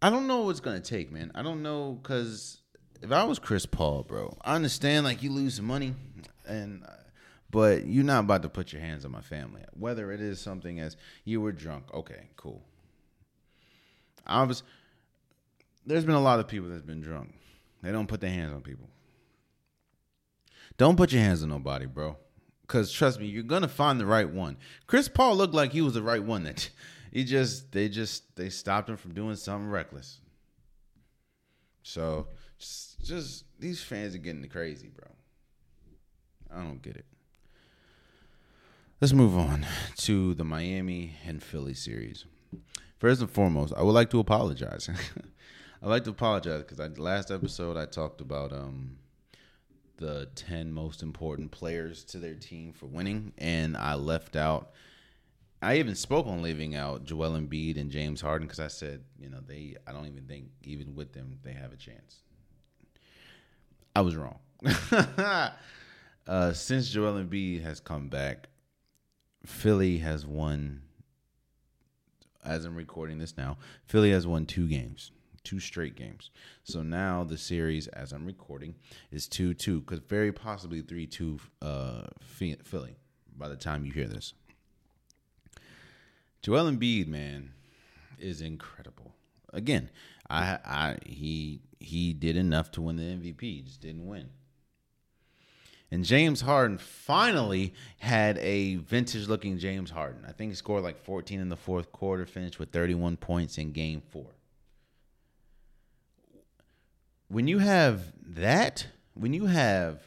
I don't know what's gonna take, man. I don't know because if I was Chris Paul, bro, I understand like you lose some money, and uh, but you're not about to put your hands on my family. Whether it is something as you were drunk, okay, cool. I was there's been a lot of people that's been drunk. They don't put their hands on people. Don't put your hands on nobody, bro. Cause trust me, you're gonna find the right one. Chris Paul looked like he was the right one. That [laughs] he just they just they stopped him from doing something reckless. So just just these fans are getting crazy, bro. I don't get it. Let's move on to the Miami and Philly series. First and foremost, I would like to apologize. [laughs] I'd like to apologize because last episode I talked about um, the ten most important players to their team for winning, and I left out. I even spoke on leaving out Joel Embiid and James Harden because I said, you know, they. I don't even think even with them they have a chance. I was wrong. [laughs] uh, since Joel Embiid has come back, Philly has won. As I'm recording this now, Philly has won two games two straight games. So now the series, as I'm recording, is 2 2, because very possibly 3 2 uh, Philly by the time you hear this. Joel Embiid, man, is incredible. Again, I, I he he did enough to win the MVP, just didn't win. And James Harden finally had a vintage looking James Harden. I think he scored like 14 in the fourth quarter, finished with 31 points in game four when you have that, when you have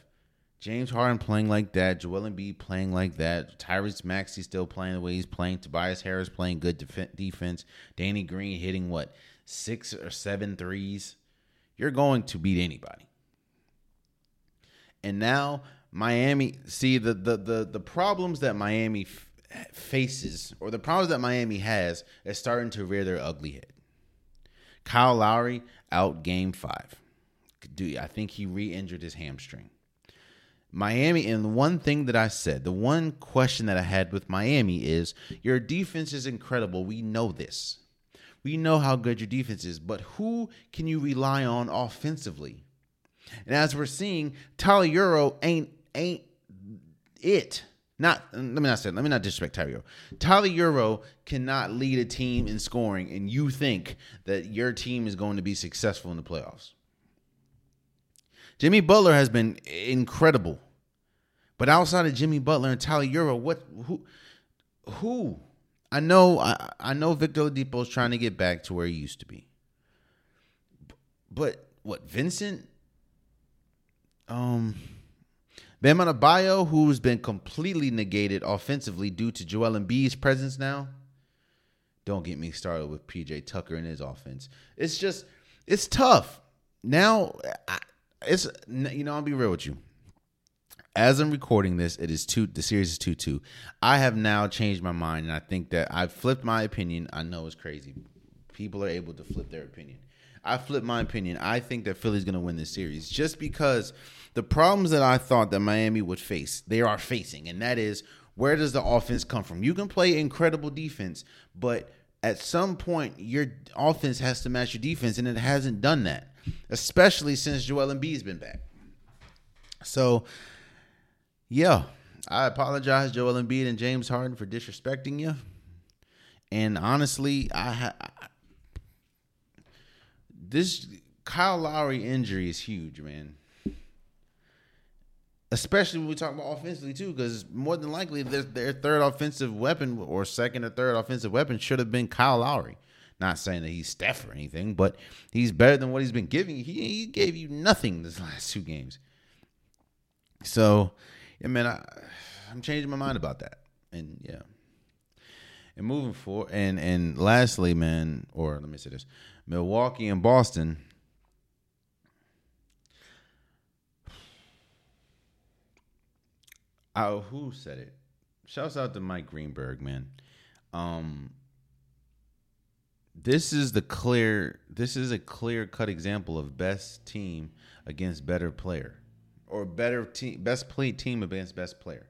James Harden playing like that, Joel Embiid playing like that, Tyrese Maxey still playing the way he's playing, Tobias Harris playing good def- defense, Danny Green hitting what six or seven threes, you're going to beat anybody. And now Miami, see the the the the problems that Miami f- faces, or the problems that Miami has, is starting to rear their ugly head. Kyle Lowry out game five do I think he re-injured his hamstring. Miami, and the one thing that I said, the one question that I had with Miami is your defense is incredible. We know this. We know how good your defense is, but who can you rely on offensively? And as we're seeing, Tyler Herro ain't ain't it. Not let me not say let me not disrespect Tyler. Tyler Herro cannot lead a team in scoring, and you think that your team is going to be successful in the playoffs. Jimmy Butler has been incredible. But outside of Jimmy Butler and Tyler Herro, what who who? I know I, I know Victor Oladipo is trying to get back to where he used to be. But what Vincent um Bam Adebayo, who's been completely negated offensively due to Joel Embiid's presence now. Don't get me started with PJ Tucker and his offense. It's just it's tough. Now it's you know, I'll be real with you as I'm recording this, it is two. The series is two two. I have now changed my mind, and I think that I've flipped my opinion. I know it's crazy. People are able to flip their opinion. I flipped my opinion. I think that Philly's going to win this series just because the problems that I thought that Miami would face, they are facing, and that is where does the offense come from? You can play incredible defense, but at some point your offense has to match your defense, and it hasn't done that, especially since Joel Embiid's been back. So yeah, I apologize, Joel Embiid and James Harden, for disrespecting you. And honestly, I, ha- this Kyle Lowry injury is huge, man. Especially when we talk about offensively too, because more than likely their, their third offensive weapon or second or third offensive weapon should have been Kyle Lowry. Not saying that he's Steph or anything, but he's better than what he's been giving. He he gave you nothing this [laughs] last two games. So yeah, man, I, I'm changing my mind about that. And yeah. And moving forward, and and lastly, man, or let me say this: Milwaukee and Boston. [sighs] Oh, who said it? Shouts out to Mike Greenberg, man. Um, this is the clear. This is a clear cut example of best team against better player or better team, best play team against best player.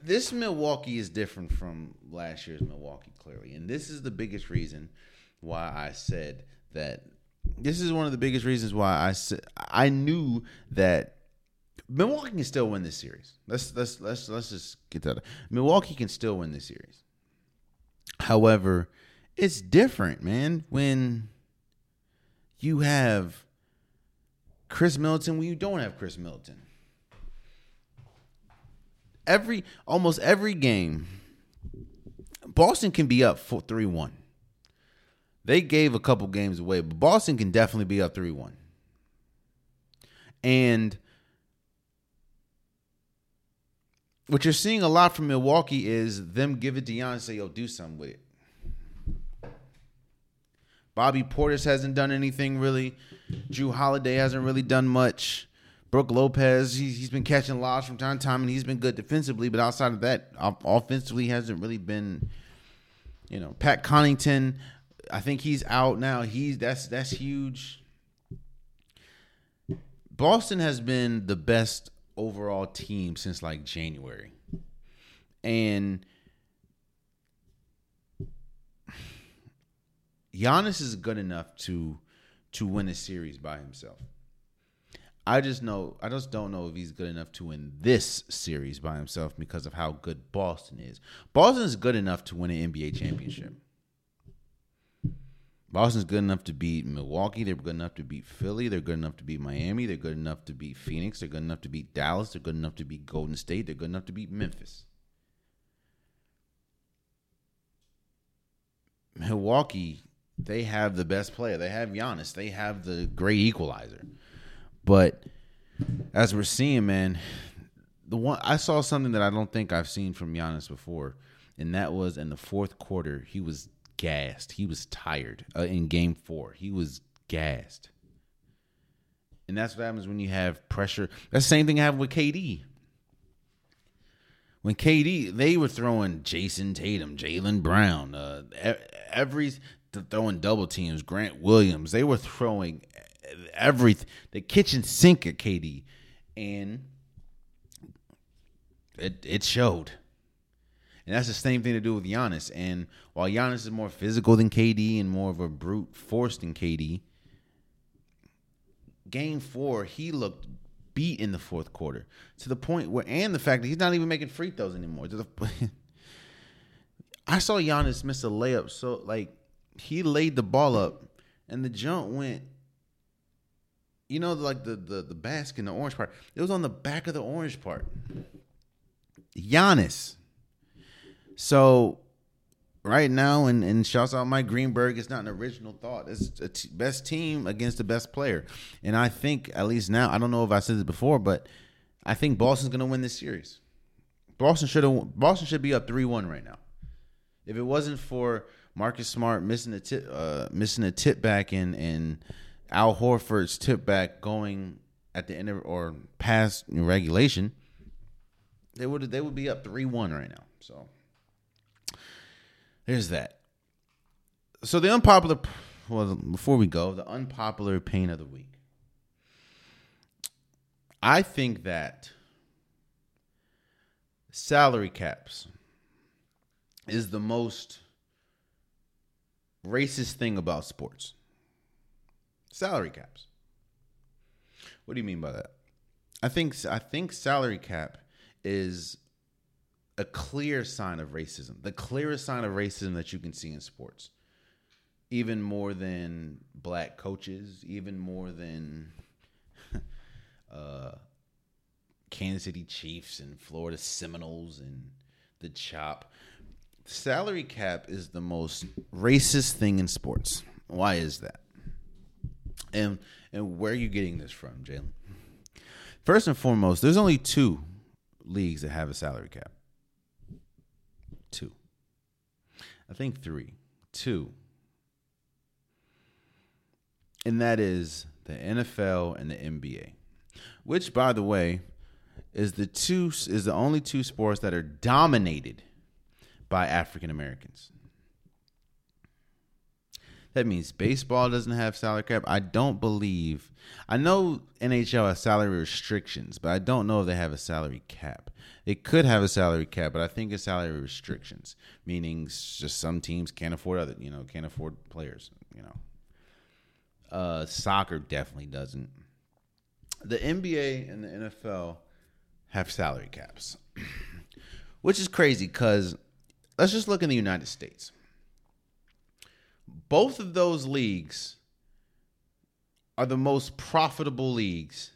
This Milwaukee is different from last year's Milwaukee, clearly, and this is the biggest reason why I said that. This is one of the biggest reasons why I said I knew that Milwaukee can still win this series. Let's let's let's let's just get that. Milwaukee can still win this series. However, it's different, man, when you have Khris Middleton when you don't have Khris Middleton. Every almost every game, Boston can be up for three one. They gave a couple games away, but Boston can definitely be up three one. And what you're seeing a lot from Milwaukee is them give it to Giannis and say, yo, do something with it. Bobby Portis hasn't done anything really. Jrue Holiday hasn't really done much. Brook Lopez, he's, been catching lobs from time to time, and he's been good defensively. But outside of that, offensively hasn't really been. You know, Pat Connaughton, I think he's out now. He's that's that's huge. Boston has been the best overall team since like January, and Giannis is good enough to to win a series by himself. I just know I just don't know if he's good enough to win this series by himself because of how good Boston is. Boston is good enough to win an NBA championship. Boston's good enough to beat Milwaukee. They're good enough to beat Philly. They're good enough to beat Miami. They're good enough to beat Phoenix. They're good enough to beat Dallas. They're good enough to beat Golden State. They're good enough to beat Memphis. Milwaukee they have the best player. They have Giannis. They have the great equalizer. But as we're seeing, man, the one I saw something that I don't think I've seen from Giannis before, and that was in the fourth quarter. He was gassed. He was tired uh, in Game Four. He was gassed, and that's what happens when you have pressure. That's the same thing happened with KD. When KD, they were throwing Jayson Tatum, Jaylen Brown, uh, every throwing double teams. Grant Williams, they were throwing everything, the kitchen sink at KD, and it it showed. And that's the same thing to do with Giannis. And while Giannis is more physical than KD and more of a brute force than KD, game four, he looked beat in the fourth quarter to the point where, and the fact that he's not even making free throws anymore. To the, [laughs] I saw Giannis miss a layup so like he laid the ball up, and the jump went. You know, like the the the basket, the orange part. It was on the back of the orange part. Giannis. So right now, and, and shouts out Mike Greenberg, it's not an original thought. It's a t- best team against the best player. And I think, at least now, I don't know if I said this before, but I think Boston's going to win this series. Boston should Boston should be up 3 1 right now. If it wasn't for Marcus Smart missing a tip, uh, missing a tip back and, and Al Horford's tip back going at the end of or past regulation, they would they would be up 3 1 right now. So there's that. So the unpopular, well, before we go, the unpopular pain of the week. I think that salary caps is the most racist thing about sports. Salary caps. What do you mean by that? I think I think salary cap is a clear sign of racism, the clearest sign of racism that you can see in sports. Even more than black coaches, even more than [laughs] uh, Kansas City Chiefs and Florida Seminoles and the Chop. Salary cap is the most racist thing in sports. Why is that? And and where are you getting this from, Jalen? First and foremost, there's only two leagues that have a salary cap. Two. I think three. Two. And that is the NFL and the NBA. Which by the way is the two is the only two sports that are dominated by African Americans. That means baseball doesn't have salary cap. I don't believe. I know NHL has salary restrictions, but I don't know if they have a salary cap. It could have a salary cap, but I think it's salary restrictions, meaning just some teams can't afford other, you know, can't afford players. You know, uh, soccer definitely doesn't. The NBA and the NFL have salary caps, [clears throat] which is crazy because let's just look in the United States. Both of those leagues are the most profitable leagues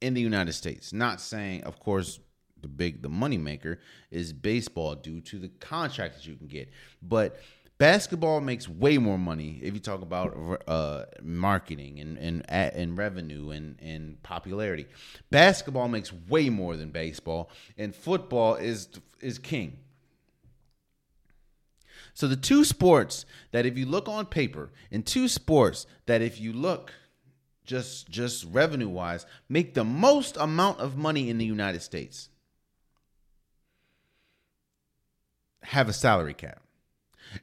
in the United States. Not saying, of course, the big the moneymaker is baseball due to the contracts that you can get, but basketball makes way more money if you talk about uh, marketing and and and revenue and and popularity. Basketball makes way more than baseball, and football is is king. So the two sports that if you look on paper, and two sports that if you look just just revenue wise make the most amount of money in the United States have a salary cap.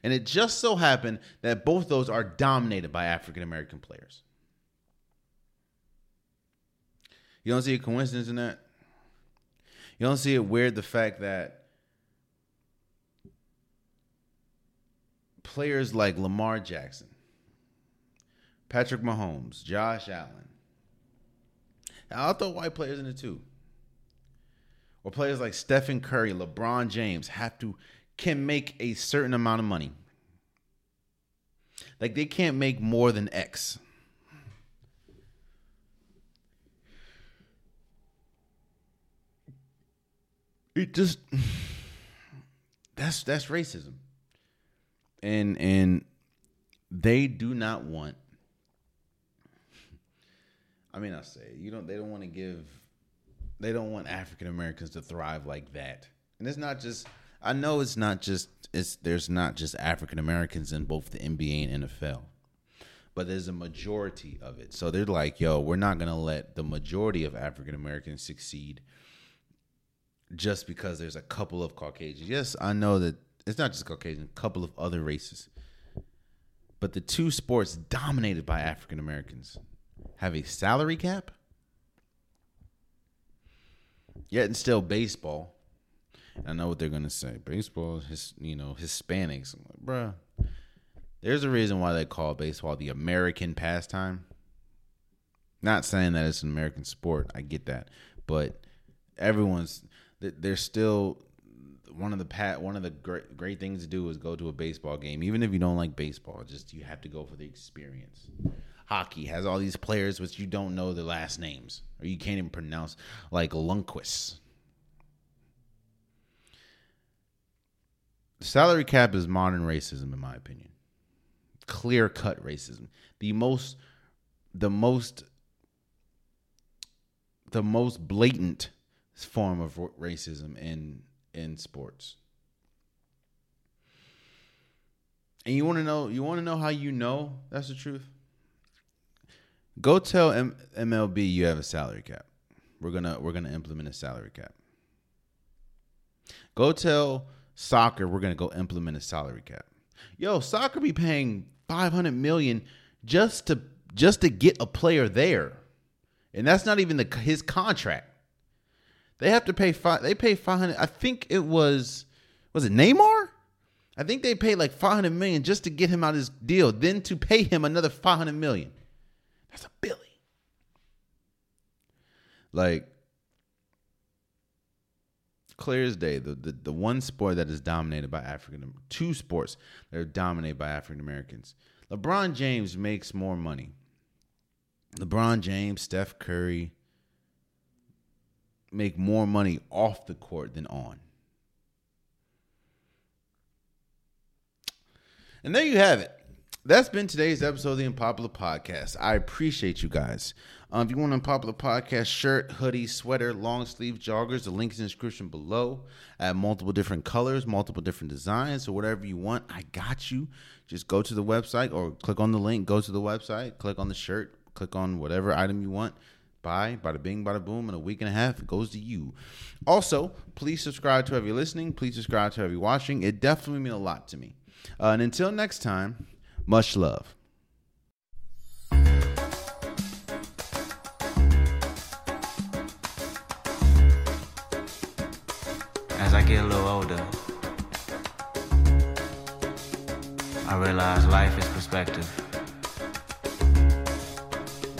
And it just so happened that both those are dominated by African American players. You don't see a coincidence in that? You don't see it weird the fact that players like Lamar Jackson, Patrick Mahomes, Josh Allen, I'll throw white players in it too. Or players like Stephen Curry, LeBron James have to can make a certain amount of money. Like they can't make more than X. It just [sighs] that's that's racism. And and they do not want I mean I say you don't they don't want to give they don't want African Americans to thrive like that. And it's not just I know it's not just it's there's not just African Americans in both the NBA and NFL. But there's a majority of it. So they're like, yo, we're not gonna let the majority of African Americans succeed just because there's a couple of Caucasians. Yes, I know that it's not just Caucasian, a couple of other races. But the two sports dominated by African Americans have a salary cap. Yet and still baseball I know what they're gonna say. Baseball, his you know Hispanics, I'm like, bruh. There's a reason why they call baseball the American pastime. Not saying that it's an American sport. I get that, but everyone's they're still one of the pat one of the great great things to do is go to a baseball game, even if you don't like baseball. Just you have to go for the experience. Hockey has all these players which you don't know their last names or you can't even pronounce, like Lundqvist salary cap is modern racism, in my opinion. Clear cut racism. The most, the most, the most blatant form of racism in in sports. And you want to know? You want to know how you know that's the truth? Go tell M- MLB you have a salary cap. We're gonna we're gonna implement a salary cap. Go tell soccer we're gonna go implement a salary cap. Yo, soccer be paying five hundred million just to just to get a player there, and that's not even the his contract. They have to pay five. They pay five hundred. I think it was was it Neymar? I think they paid like 500 million just to get him out of his deal, then to pay him another 500 million. That's a billy. Like clear as day, the, the the one sport that is dominated by African two sports that are dominated by African Americans. LeBron James makes more money. LeBron James, Steph Curry make more money off the court than on. And there you have it. That's been today's episode of the Unpopular Podcast. I appreciate you guys. Um, if you want an Unpopular Podcast shirt, hoodie, sweater, long sleeve joggers, the link is in the description below. I have multiple different colors, multiple different designs, so whatever you want, I got you. Just go to the website or click on the link, go to the website, click on the shirt, click on whatever item you want. Buy, bada bing, bada boom. In a week and a half, it goes to you. Also, please subscribe to whoever you're listening. Please subscribe to whoever you're watching. It definitely means a lot to me. Uh, and until next time, much love. As I get a little older, I realize life is perspective.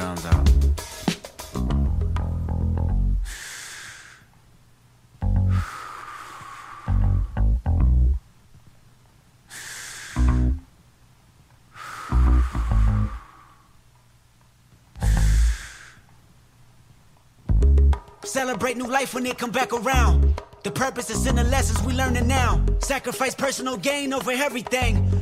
Out. Celebrate new life when it come back around. The purpose is in the lessons we learning now. Sacrifice personal gain over everything.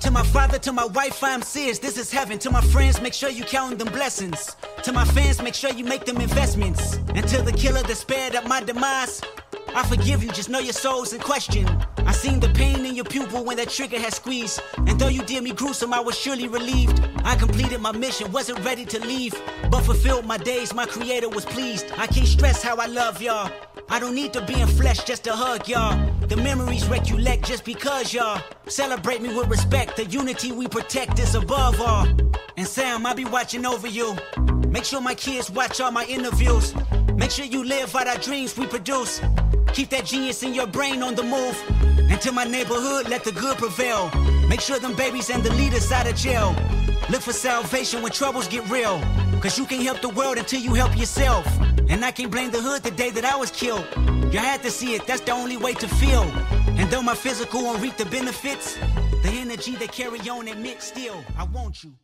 To my father, to my wife, I'm serious. This is heaven. To my friends, make sure you count them blessings. To my fans, make sure you make them investments. And to the killer that spared at my demise, I forgive you, just know your soul's in question. I seen the pain in your pupil when that trigger had squeezed. And though you did me gruesome, I was surely relieved. I completed my mission, wasn't ready to leave. But fulfilled my days, my creator was pleased. I can't stress how I love y'all. I don't need to be in flesh just to hug y'all. The memories recollect just because y'all celebrate me with respect. The unity we protect is above all. And Sam, I'll be watching over you. Make sure my kids watch all my interviews. Make sure you live out our dreams we produce. Keep that genius in your brain on the move. And to my neighborhood, let the good prevail. Make sure them babies and the leaders out of jail. Look for salvation when troubles get real. Cause you can't help the world until you help yourself. And I can't blame the hood the day that I was killed. You had to see it, that's the only way to feel. And though my physical won't reap the benefits, the energy they carry on admit still, I want you.